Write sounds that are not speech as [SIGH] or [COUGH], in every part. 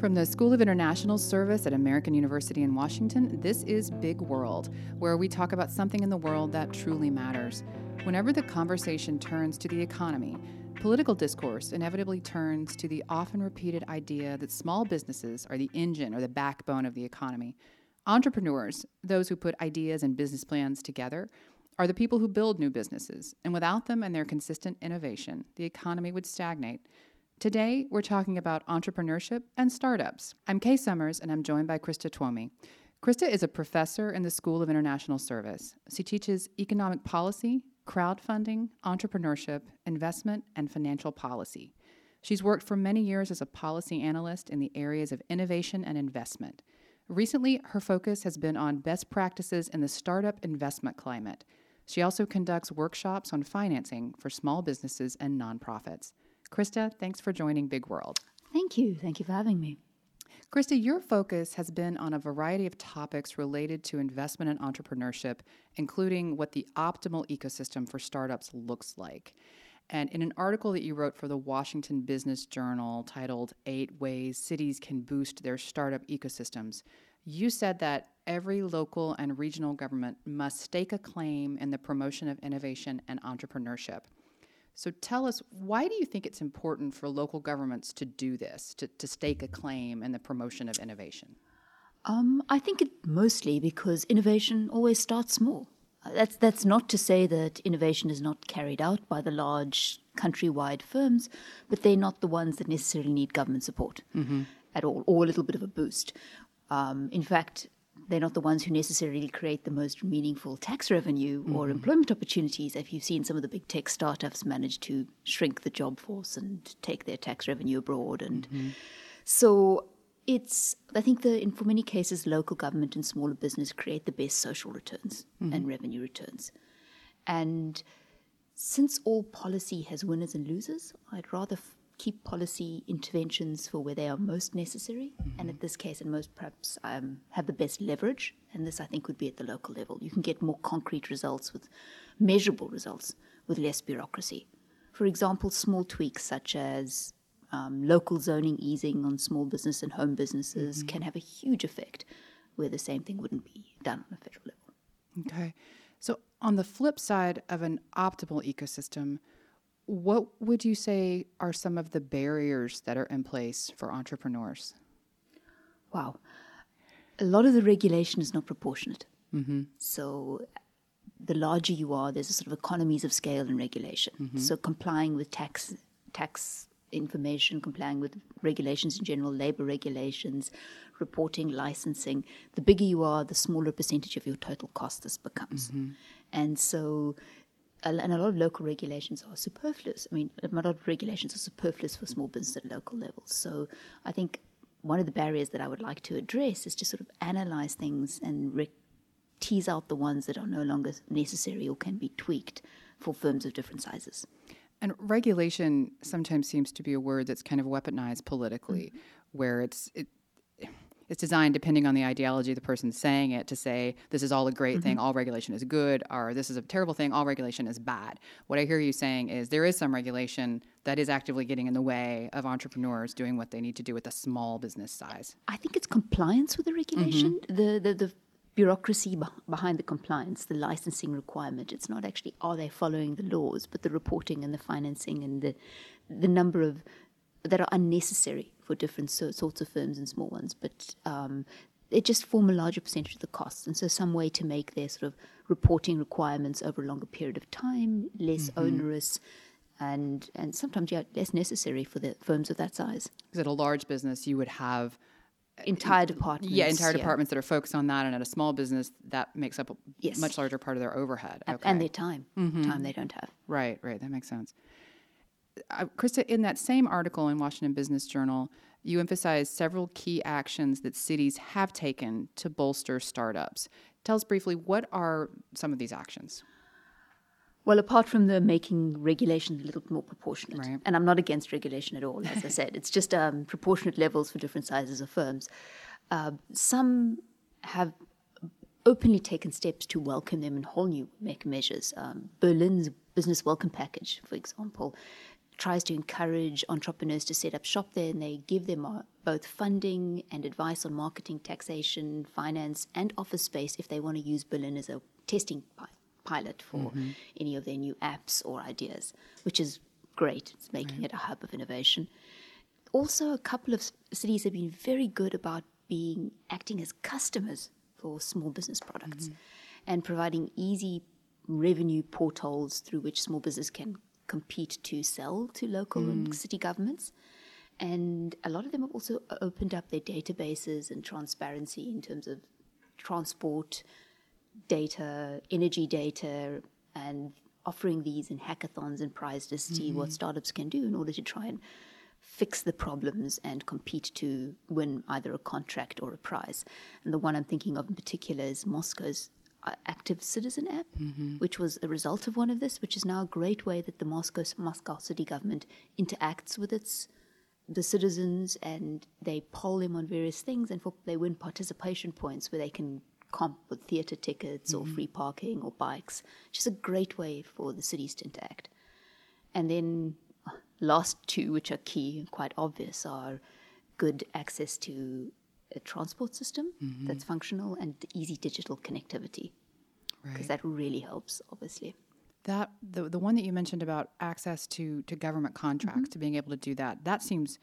From the School of International Service at American University in Washington, this is Big World, where we talk about something in the world that truly matters. Whenever the conversation turns to the economy, political discourse inevitably turns to the often repeated idea that small businesses are the engine or the backbone of the economy. Entrepreneurs, those who put ideas and business plans together, are the people who build new businesses, and without them and their consistent innovation, the economy would stagnate. Today, we're talking about entrepreneurship and startups. I'm Kay Summers, and I'm joined by Krista Tuomi. Krista is a professor in the School of International Service. She teaches economic policy, crowdfunding, entrepreneurship, investment, and financial policy. She's worked for many years as a policy analyst in the areas of innovation and investment. Recently, her focus has been on best practices in the startup investment climate. She also conducts workshops on financing for small businesses and nonprofits. Krista, thanks for joining Big World. Thank you. Thank you for having me. Krista, your focus has been on a variety of topics related to investment and entrepreneurship, including what the optimal ecosystem for startups looks like. And in an article that you wrote for the Washington Business Journal titled Eight Ways Cities Can Boost Their Startup Ecosystems, you said that every local and regional government must stake a claim in the promotion of innovation and entrepreneurship. So tell us, why do you think it's important for local governments to do this, to, to stake a claim in the promotion of innovation? Um, I think it mostly because innovation always starts small. Uh, that's that's not to say that innovation is not carried out by the large countrywide firms, but they're not the ones that necessarily need government support mm-hmm. at all, or a little bit of a boost. Um, in fact, they're not the ones who necessarily create the most meaningful tax revenue mm-hmm. or employment opportunities. If you've seen some of the big tech startups manage to shrink the job force and take their tax revenue abroad, and mm-hmm. so it's I think the in for many cases local government and smaller business create the best social returns mm-hmm. and revenue returns, and since all policy has winners and losers, I'd rather f- keep policy interventions for where they are most necessary, mm-hmm. and in this case, and most perhaps um, have the best leverage. And this, I think, would be at the local level. You can get more concrete results with measurable results with less bureaucracy. For example, small tweaks such as um, local zoning easing on small business and home businesses mm-hmm. can have a huge effect where the same thing wouldn't be done on a federal level. Okay. So, on the flip side of an optimal ecosystem, what would you say are some of the barriers that are in place for entrepreneurs? Wow. A lot of the regulation is not proportionate. Mm-hmm. So the larger you are, there's a sort of economies of scale in regulation. Mm-hmm. So complying with tax tax information, complying with regulations in general, labor regulations, reporting, licensing. The bigger you are, the smaller percentage of your total cost this becomes. Mm-hmm. And so and a lot of local regulations are superfluous. I mean, a lot of regulations are superfluous for small business at local levels. So I think one of the barriers that I would like to address is to sort of analyze things and re- tease out the ones that are no longer necessary or can be tweaked for firms of different sizes. And regulation sometimes seems to be a word that's kind of weaponized politically, mm-hmm. where it's it, it's designed depending on the ideology of the person saying it to say this is all a great mm-hmm. thing, all regulation is good, or this is a terrible thing, all regulation is bad. What I hear you saying is there is some regulation that is actively getting in the way of entrepreneurs doing what they need to do with a small business size. I think it's compliance with the regulation. Mm-hmm. The, the the bureaucracy behind the compliance, the licensing requirement. It's not actually are they following the laws, but the reporting and the financing and the the number of that are unnecessary for different sorts of firms and small ones, but um, they just form a larger percentage of the costs. And so, some way to make their sort of reporting requirements over a longer period of time less mm-hmm. onerous. And, and sometimes yeah, less necessary for the firms of that size. Because at a large business, you would have uh, entire departments. Yeah, entire departments yeah. that are focused on that, and at a small business, that makes up a yes. much larger part of their overhead. Okay. And their time, mm-hmm. time they don't have. Right, right. That makes sense. Uh, Krista, in that same article in Washington Business Journal, you emphasize several key actions that cities have taken to bolster startups. Tell us briefly what are some of these actions? Well, apart from the making regulation a little bit more proportionate, right. and I'm not against regulation at all, as I [LAUGHS] said, it's just um, proportionate levels for different sizes of firms. Uh, some have openly taken steps to welcome them in whole new measures. Um, Berlin's business welcome package, for example, tries to encourage entrepreneurs to set up shop there, and they give them uh, both funding and advice on marketing, taxation, finance, and office space if they want to use Berlin as a testing pi- pilot for mm-hmm. any of their new apps or ideas, which is great. It's making right. it a hub of innovation. Also, a couple of cities have been very good about being acting as customers for small business products mm-hmm. and providing easy revenue portals through which small business can compete to sell to local mm. and city governments. And a lot of them have also opened up their databases and transparency in terms of transport data, energy data, and offering these in hackathons and prizes to see mm-hmm. what startups can do in order to try and fix the problems and compete to win either a contract or a prize. And the one I'm thinking of in particular is Moscow's Active Citizen app, mm-hmm. which was a result of one of this, which is now a great way that the Moscow, Moscow city government interacts with its the citizens and they poll them on various things and for, they win participation points where they can comp with theatre tickets mm-hmm. or free parking or bikes, which is a great way for the cities to interact. And then last two, which are key and quite obvious, are good access to a transport system mm-hmm. that's functional and easy digital connectivity, because right. that really helps, obviously. That the the one that you mentioned about access to to government contracts, mm-hmm. to being able to do that, that seems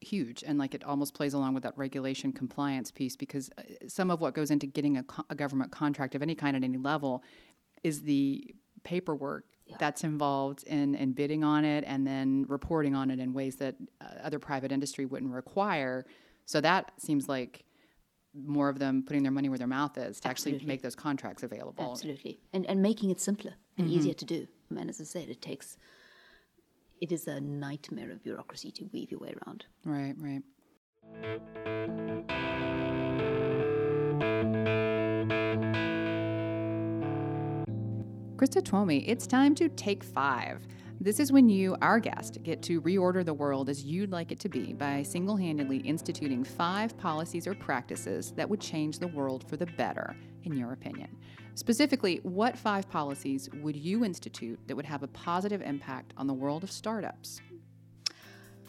huge and like it almost plays along with that regulation compliance piece because uh, some of what goes into getting a, co- a government contract of any kind at any level is the paperwork yeah. that's involved in, in bidding on it and then reporting on it in ways that uh, other private industry wouldn't require. So that seems like more of them putting their money where their mouth is to Absolutely. actually make those contracts available. Absolutely. And, and making it simpler and mm-hmm. easier to do. I mean, as I said, it takes, it is a nightmare of bureaucracy to weave your way around. Right, right. Krista Tuomi, it's time to take five. This is when you, our guest, get to reorder the world as you'd like it to be by single handedly instituting five policies or practices that would change the world for the better, in your opinion. Specifically, what five policies would you institute that would have a positive impact on the world of startups?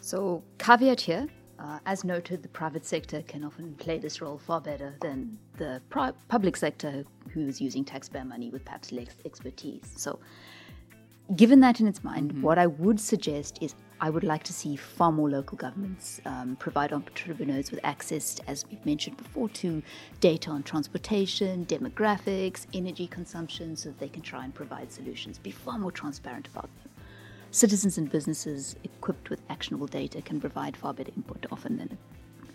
So, caveat here uh, as noted, the private sector can often play this role far better than the pri- public sector, who's using taxpayer money with perhaps less expertise. So, given that in its mind, mm-hmm. what I would suggest is I would like to see far more local governments um, provide entrepreneurs with access, as we've mentioned before, to data on transportation, demographics, energy consumption, so that they can try and provide solutions. Be far more transparent about them citizens and businesses equipped with actionable data can provide far better input often than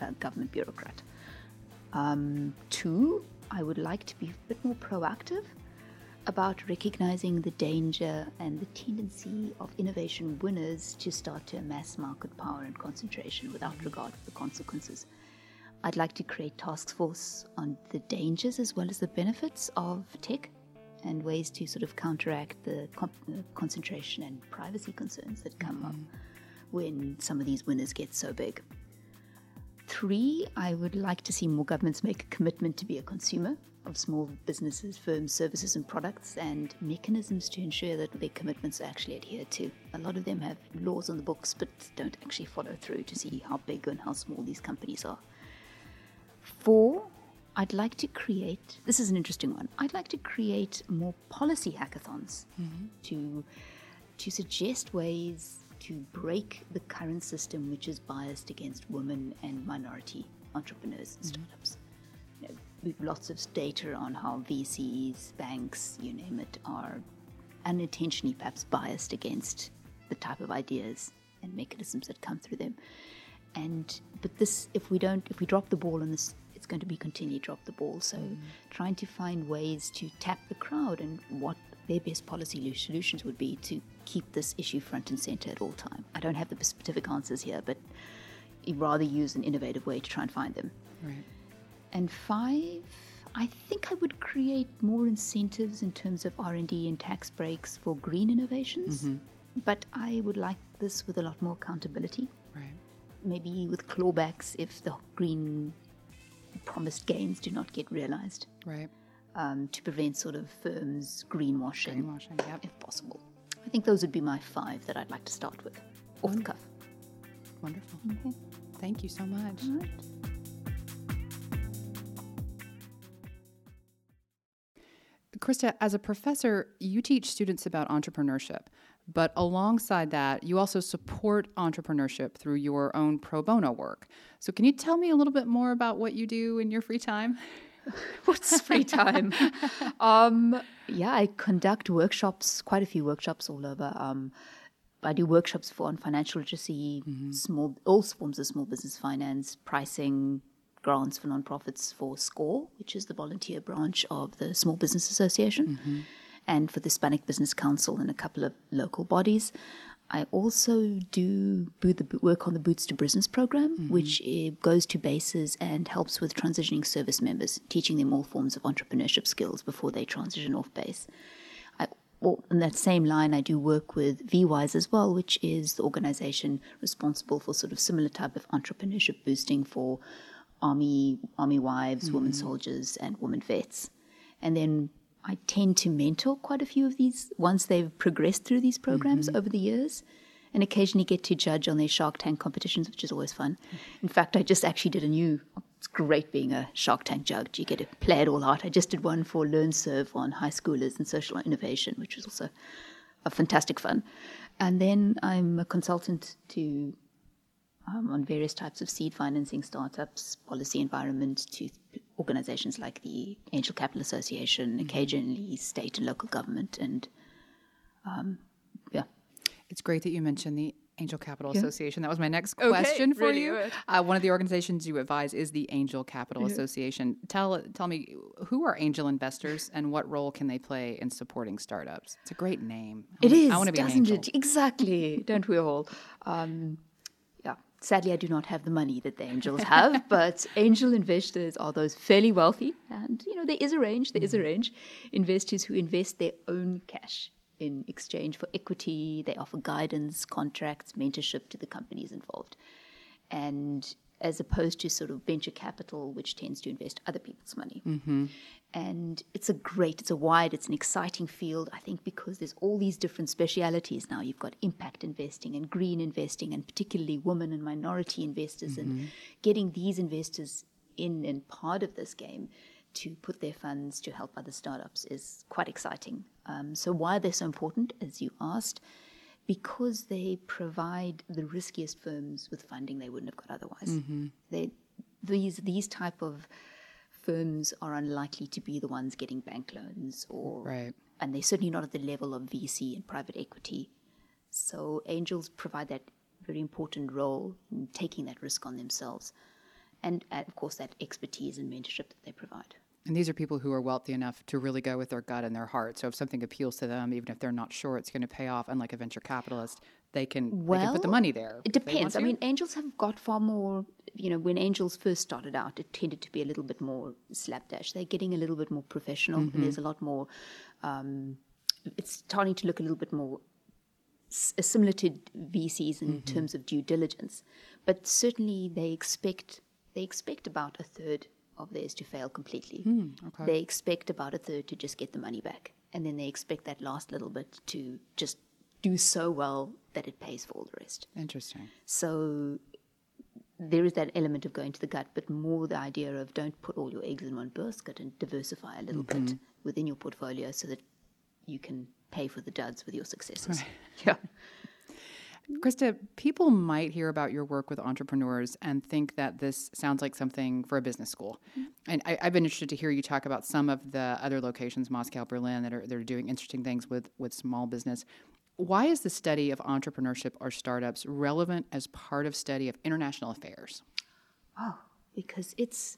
a, a government bureaucrat. Um, two, I would like to be a bit more proactive about recognizing the danger and the tendency of innovation winners to start to amass market power and concentration without regard for the consequences. I'd like to create task force on the dangers as well as the benefits of tech and ways to sort of counteract the, the concentration and privacy concerns that come mm-hmm. up when some of these winners get so big. Three, I would like to see more governments make a commitment to be a consumer of small businesses, firms, services, and products, and mechanisms to ensure that their commitments are actually adhered to. A lot of them have laws on the books, but don't actually follow through to see how big and how small these companies are. Four, I'd like to create this is an interesting one. I'd like to create more policy hackathons mm-hmm. to to suggest ways to break the current system which is biased against women and minority entrepreneurs and mm-hmm. startups. Know, we've lots of data on how VCs, banks, you name it, are unintentionally perhaps biased against the type of ideas and mechanisms that come through them. And but this if we don't if we drop the ball on this it's going to be continue drop the ball. So mm. trying to find ways to tap the crowd and what their best policy solutions would be to keep this issue front and center at all time. I don't have the specific answers here, but you'd rather use an innovative way to try and find them. Right. And five, I think I would create more incentives in terms of R&D and tax breaks for green innovations. Mm-hmm. But I would like this with a lot more accountability. Right. Maybe with clawbacks if the green promised gains do not get realized. Right. Um, to prevent sort of firms greenwashing, greenwashing yep. if possible. I think those would be my five that I'd like to start with, off the cuff. Wonderful. Thank you so much. Krista, as a professor, you teach students about entrepreneurship, but alongside that, you also support entrepreneurship through your own pro bono work. So, can you tell me a little bit more about what you do in your free time? [LAUGHS] What's free time? [LAUGHS] um, yeah, I conduct workshops, quite a few workshops all over. Um, I do workshops for on financial literacy, small all forms of small business finance, pricing, grants for nonprofits for SCORE, which is the volunteer branch of the Small Business Association, and for the Hispanic Business Council and a couple of local bodies. I also do boot the, work on the Boots to Business program, which uh, goes to bases and helps with transitioning service members, teaching them all forms of entrepreneurship skills before they transition off base. I, well, in that same line, I do work with VWise as well, which is the organization responsible for sort of similar type of entrepreneurship boosting for army army wives, women mm. soldiers, and women vets. And then I tend to mentor quite a few of these once they've progressed through these programs mm-hmm. over the years, and occasionally get to judge on their Shark Tank competitions, which is always fun. In fact, I just actually did a new. It's great being a Shark Tank judge. You get to play it all out. I just did one for Learn Serve on high schoolers and social innovation, which was also a fantastic fun. And then I'm a consultant to um, on various types of seed financing startups, policy environment, to organizations like the Angel Capital Association, occasionally state and local government, and um, yeah. It's great that you mentioned the Angel Capital Association. That was my next question for really you. Uh, one of the organizations you advise is the Angel Capital Association. Tell tell me who are angel investors and what role can they play in supporting startups? It's a great name. I It wanna- is, I want to be an doesn't angel. it? Exactly. Don't we all? Um, yeah. Sadly, I do not have the money that the angels have, [LAUGHS] but angel investors are those fairly wealthy, and you know there is a range. There is Mm-hmm. a range. Investors who invest their own cash in exchange for equity. They offer guidance, contracts, mentorship to the companies involved, and as opposed to sort of venture capital, which tends to invest other people's money. And it's a great, it's a wide, it's an exciting field, I think, because there's all these different specialities now. You've got impact investing and green investing, and particularly women and minority investors, and getting these investors in and part of this game to put their funds to help other startups is quite exciting. Um, so, why are they're so important, as you asked, because they provide the riskiest firms with funding they wouldn't have got otherwise. They, these these type of firms are unlikely to be the ones getting bank loans or Right. and they're certainly not at the level of VC and private equity. So angels provide that very important role in taking that risk on themselves. And uh, of course that expertise and mentorship that they provide. And these are people who are wealthy enough to really go with their gut and their heart. So if something appeals to them, even if they're not sure it's going to pay off, unlike a venture capitalist, they can, they can put the money there. It depends. I mean, angels have got far more. You know, when angels first started out, it tended to be a little bit more slapdash. They're getting a little bit more professional. Mm-hmm. There's a lot more. Um, it's starting to look a little bit more s- similar to VCs in Mm-hmm. terms of due diligence, but certainly they expect they expect about a third of theirs to fail completely. Hmm, They expect about a third to just get the money back, and then they expect that last little bit to just do so well that it pays for all the rest. Interesting. So there is that element of going to the gut, but more the idea of don't put all your eggs in one basket and diversify a little bit within your portfolio so that you can pay for the duds with your successes. [LAUGHS] Yeah. Krista, people might hear about your work with entrepreneurs and think that this sounds like something for a business school. And I, I've been interested to hear you talk about some of the other locations, Moscow, Berlin, that are that are doing interesting things with with small business. Why is the study of entrepreneurship or startups relevant as part of study of international affairs? Oh, because it's,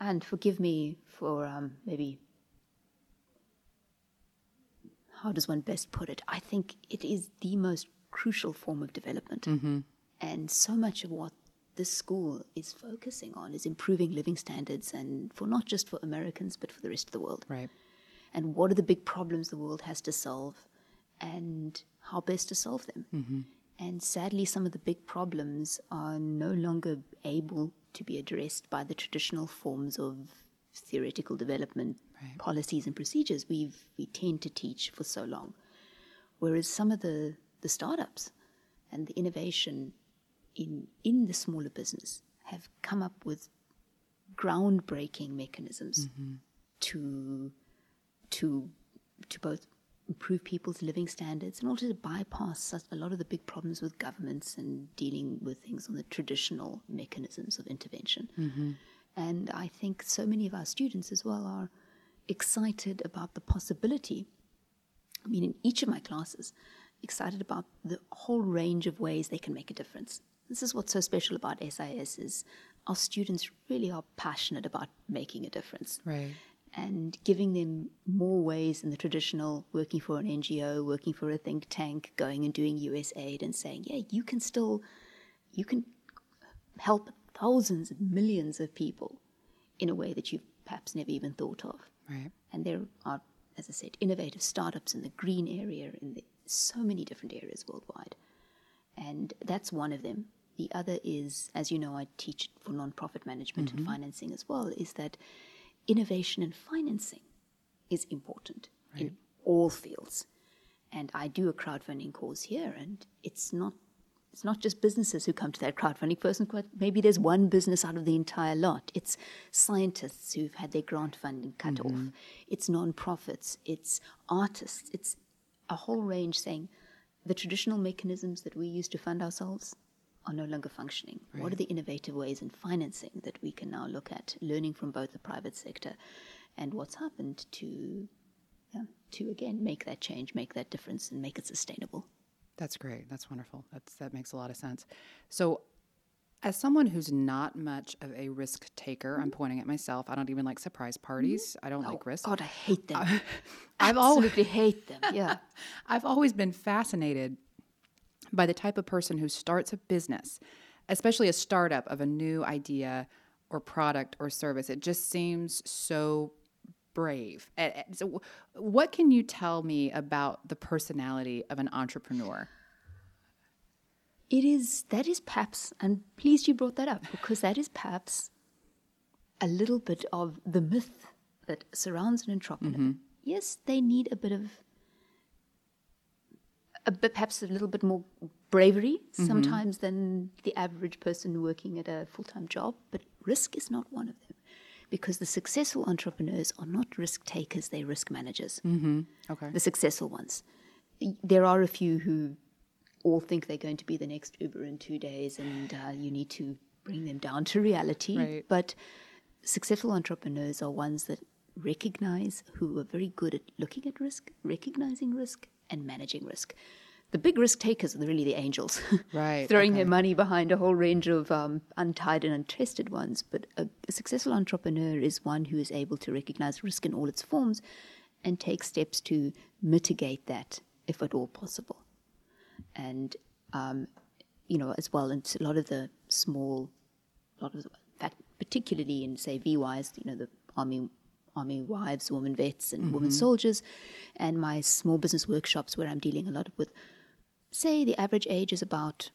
and forgive me for um, maybe, how does one best put it? I think it is the most crucial form of development. Mm-hmm. And so much of what this school is focusing on is improving living standards and for not just for Americans, but for the rest of the world. Right. And what are the big problems the world has to solve and how best to solve them. Mm-hmm. And sadly, some of the big problems are no longer able to be addressed by the traditional forms of theoretical development policies and procedures we've we tend to teach for so long. Whereas some of the, the startups and the innovation in, in the smaller business have come up with groundbreaking mechanisms mm-hmm. to, to, to both improve people's living standards and also to bypass a lot of the big problems with governments and dealing with things on the traditional mechanisms of intervention. Mm-hmm. And I think so many of our students as well are excited about the possibility. I mean, in each of my classes, excited about the whole range of ways they can make a difference. This is what's so special about SIS is our students really are passionate about making a difference. Right and giving them more ways than the traditional working for an NGO, working for a think tank, going and doing USAID and saying, yeah, you can still, you can help thousands and millions of people in a way that you've perhaps never even thought of. Right. And there are, as I said, innovative startups in the green area, in the, so many different areas worldwide. And that's one of them. The other is, as you know, I teach for nonprofit management mm-hmm. and financing as well, is that innovation and financing is important right. in all fields. And I do a crowdfunding course here, and it's not it's not just businesses who come to that crowdfunding person. Maybe there's one business out of the entire lot. It's scientists who've had their grant funding cut mm-hmm. off. It's non-profits. It's artists. It's a whole range saying the traditional mechanisms that we use to fund ourselves are no longer functioning? Right. What are the innovative ways in financing that we can now look at, learning from both the private sector and what's happened to, yeah, to again make that change, make that difference, and make it sustainable? That's great. That's wonderful. That's that makes a lot of sense. So, as someone who's not much of a risk taker, mm-hmm. I'm pointing at myself. I don't even like surprise parties. Mm-hmm. I don't oh, like risk. God, I hate them. [LAUGHS] I've absolutely always, hate them. Yeah, [LAUGHS] I've always been fascinated by the type of person who starts a business, especially a startup of a new idea or product or service. It just seems so brave. So, what can you tell me about the personality of an entrepreneur? It is that is perhaps, and pleased you brought that up because that is perhaps a little bit of the myth that surrounds an entrepreneur. Mm-hmm. Yes, they need a bit of a bit, perhaps a little bit more bravery mm-hmm. sometimes than the average person working at a full time job, but risk is not one of them because the successful entrepreneurs are not risk takers, they're risk managers. Mm-hmm. Okay. The successful ones. There are a few who all think they're going to be the next Uber in two days, and uh, you need to bring them down to reality. Right. But successful entrepreneurs are ones that recognize, who are very good at looking at risk, recognizing risk, and managing risk. The big risk takers are really the angels, [LAUGHS] right? throwing okay. their money behind a whole range of um, untied and untested ones. But a, a successful entrepreneur is one who is able to recognize risk in all its forms and take steps to mitigate that if at all possible. And um, you know, as well, and a lot of the small, a lot of, the, in fact, particularly in say VWise, you know, the army army wives, women vets, and mm-hmm. women soldiers, and my small business workshops where I'm dealing a lot with, say, the average age is about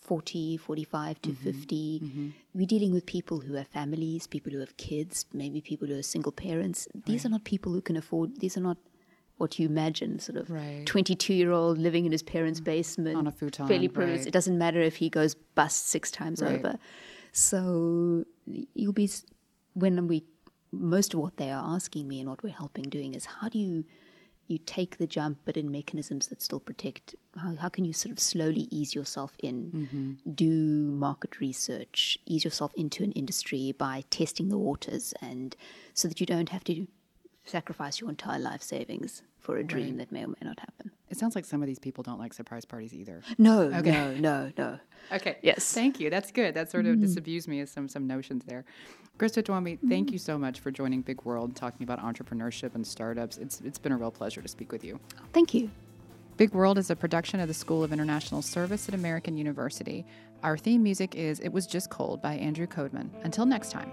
40, 45 to mm-hmm. 50. Mm-hmm. We're dealing with people who have families, people who have kids, maybe people who are single parents. These right. are not people who can afford, these are not what you imagine, sort of 22 right. year old living in his parents' mm-hmm. basement. On a futon. Fairly right. It doesn't matter if he goes bust six times over. So you'll be, when we most of what they are asking me and what we're helping doing is how do you you take the jump but in mechanisms that still protect how, how can you sort of slowly ease yourself in mm-hmm. do market research ease yourself into an industry by testing the waters and so that you don't have to sacrifice your entire life savings for a dream right. that may or may not happen it sounds like some of these people don't like surprise parties either. No, okay. no, no, no. Okay. Yes. Thank you. That's good. That sort of mm. disabused me of some some notions there. Krista Tuomi, mm. thank you so much for joining Big World, talking about entrepreneurship and startups. It's it's been a real pleasure to speak with you. Thank you. Big World is a production of the School of International Service at American University. Our theme music is It Was Just Cold by Andrew Codeman. Until next time.